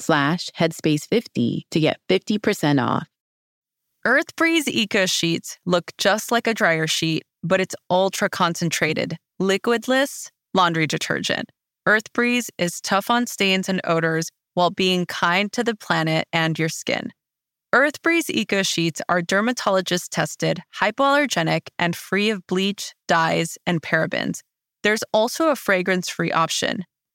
slash headspace50 to get 50% off. Earthbreeze Eco Sheets look just like a dryer sheet, but it's ultra concentrated, liquidless laundry detergent. Earthbreeze is tough on stains and odors while being kind to the planet and your skin. Earthbreeze Eco Sheets are dermatologist tested, hypoallergenic, and free of bleach, dyes, and parabens. There's also a fragrance free option.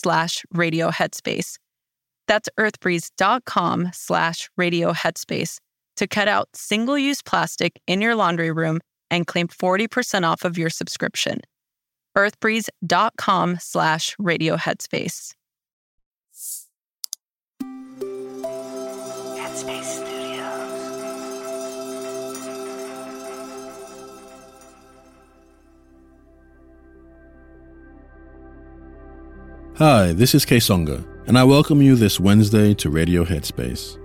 slash radio headspace. That's earthbreeze.com slash radio headspace to cut out single-use plastic in your laundry room and claim 40% off of your subscription earthbreeze.com slash radio headspace. Headspace Hi, this is Songa, and I welcome you this Wednesday to Radio Headspace.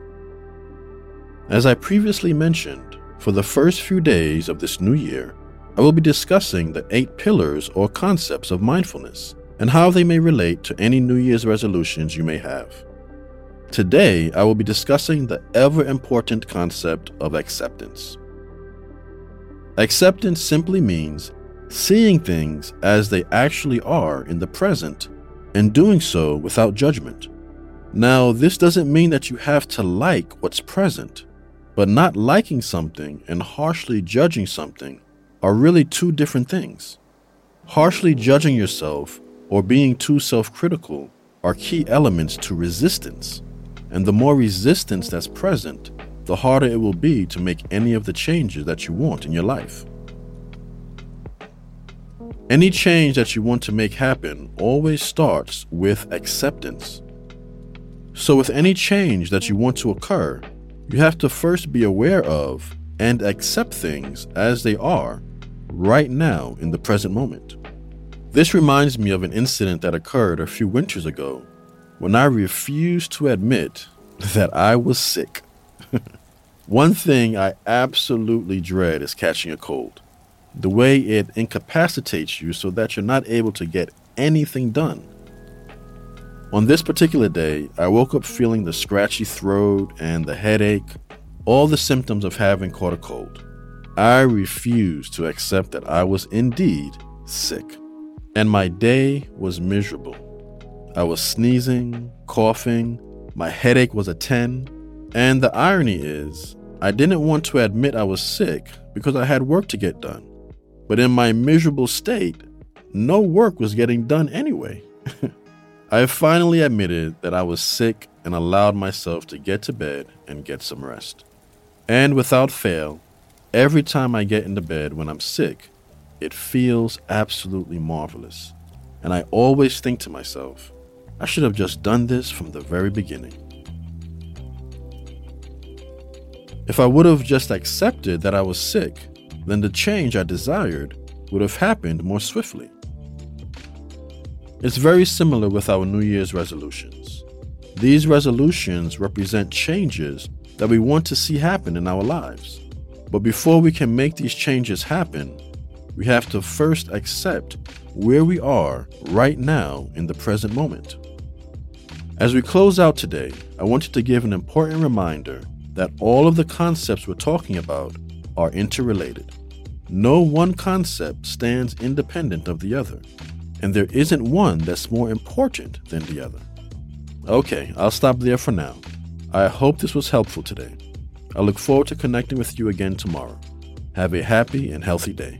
As I previously mentioned, for the first few days of this new year, I will be discussing the eight pillars or concepts of mindfulness and how they may relate to any New Year's resolutions you may have. Today, I will be discussing the ever important concept of acceptance. Acceptance simply means seeing things as they actually are in the present and doing so without judgment. Now, this doesn't mean that you have to like what's present, but not liking something and harshly judging something are really two different things. Harshly judging yourself or being too self critical are key elements to resistance. And the more resistance that's present, the harder it will be to make any of the changes that you want in your life. Any change that you want to make happen always starts with acceptance. So, with any change that you want to occur, you have to first be aware of and accept things as they are right now in the present moment. This reminds me of an incident that occurred a few winters ago when I refused to admit that I was sick. One thing I absolutely dread is catching a cold. The way it incapacitates you so that you're not able to get anything done. On this particular day, I woke up feeling the scratchy throat and the headache, all the symptoms of having caught a cold. I refused to accept that I was indeed sick, and my day was miserable. I was sneezing, coughing, my headache was a 10, and the irony is, I didn't want to admit I was sick because I had work to get done. But in my miserable state, no work was getting done anyway. I finally admitted that I was sick and allowed myself to get to bed and get some rest. And without fail, Every time I get into bed when I'm sick, it feels absolutely marvelous. And I always think to myself, I should have just done this from the very beginning. If I would have just accepted that I was sick, then the change I desired would have happened more swiftly. It's very similar with our New Year's resolutions. These resolutions represent changes that we want to see happen in our lives. But before we can make these changes happen, we have to first accept where we are right now in the present moment. As we close out today, I wanted to give an important reminder that all of the concepts we're talking about are interrelated. No one concept stands independent of the other, and there isn't one that's more important than the other. Okay, I'll stop there for now. I hope this was helpful today. I look forward to connecting with you again tomorrow. Have a happy and healthy day.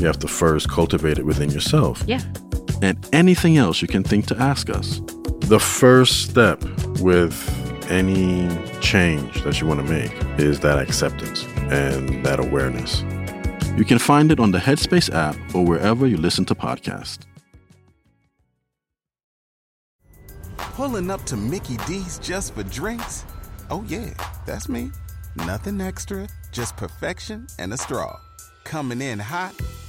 you have to first cultivate it within yourself. Yeah. And anything else you can think to ask us. The first step with any change that you want to make is that acceptance and that awareness. You can find it on the Headspace app or wherever you listen to podcasts. Pulling up to Mickey D's just for drinks? Oh, yeah, that's me. Nothing extra, just perfection and a straw. Coming in hot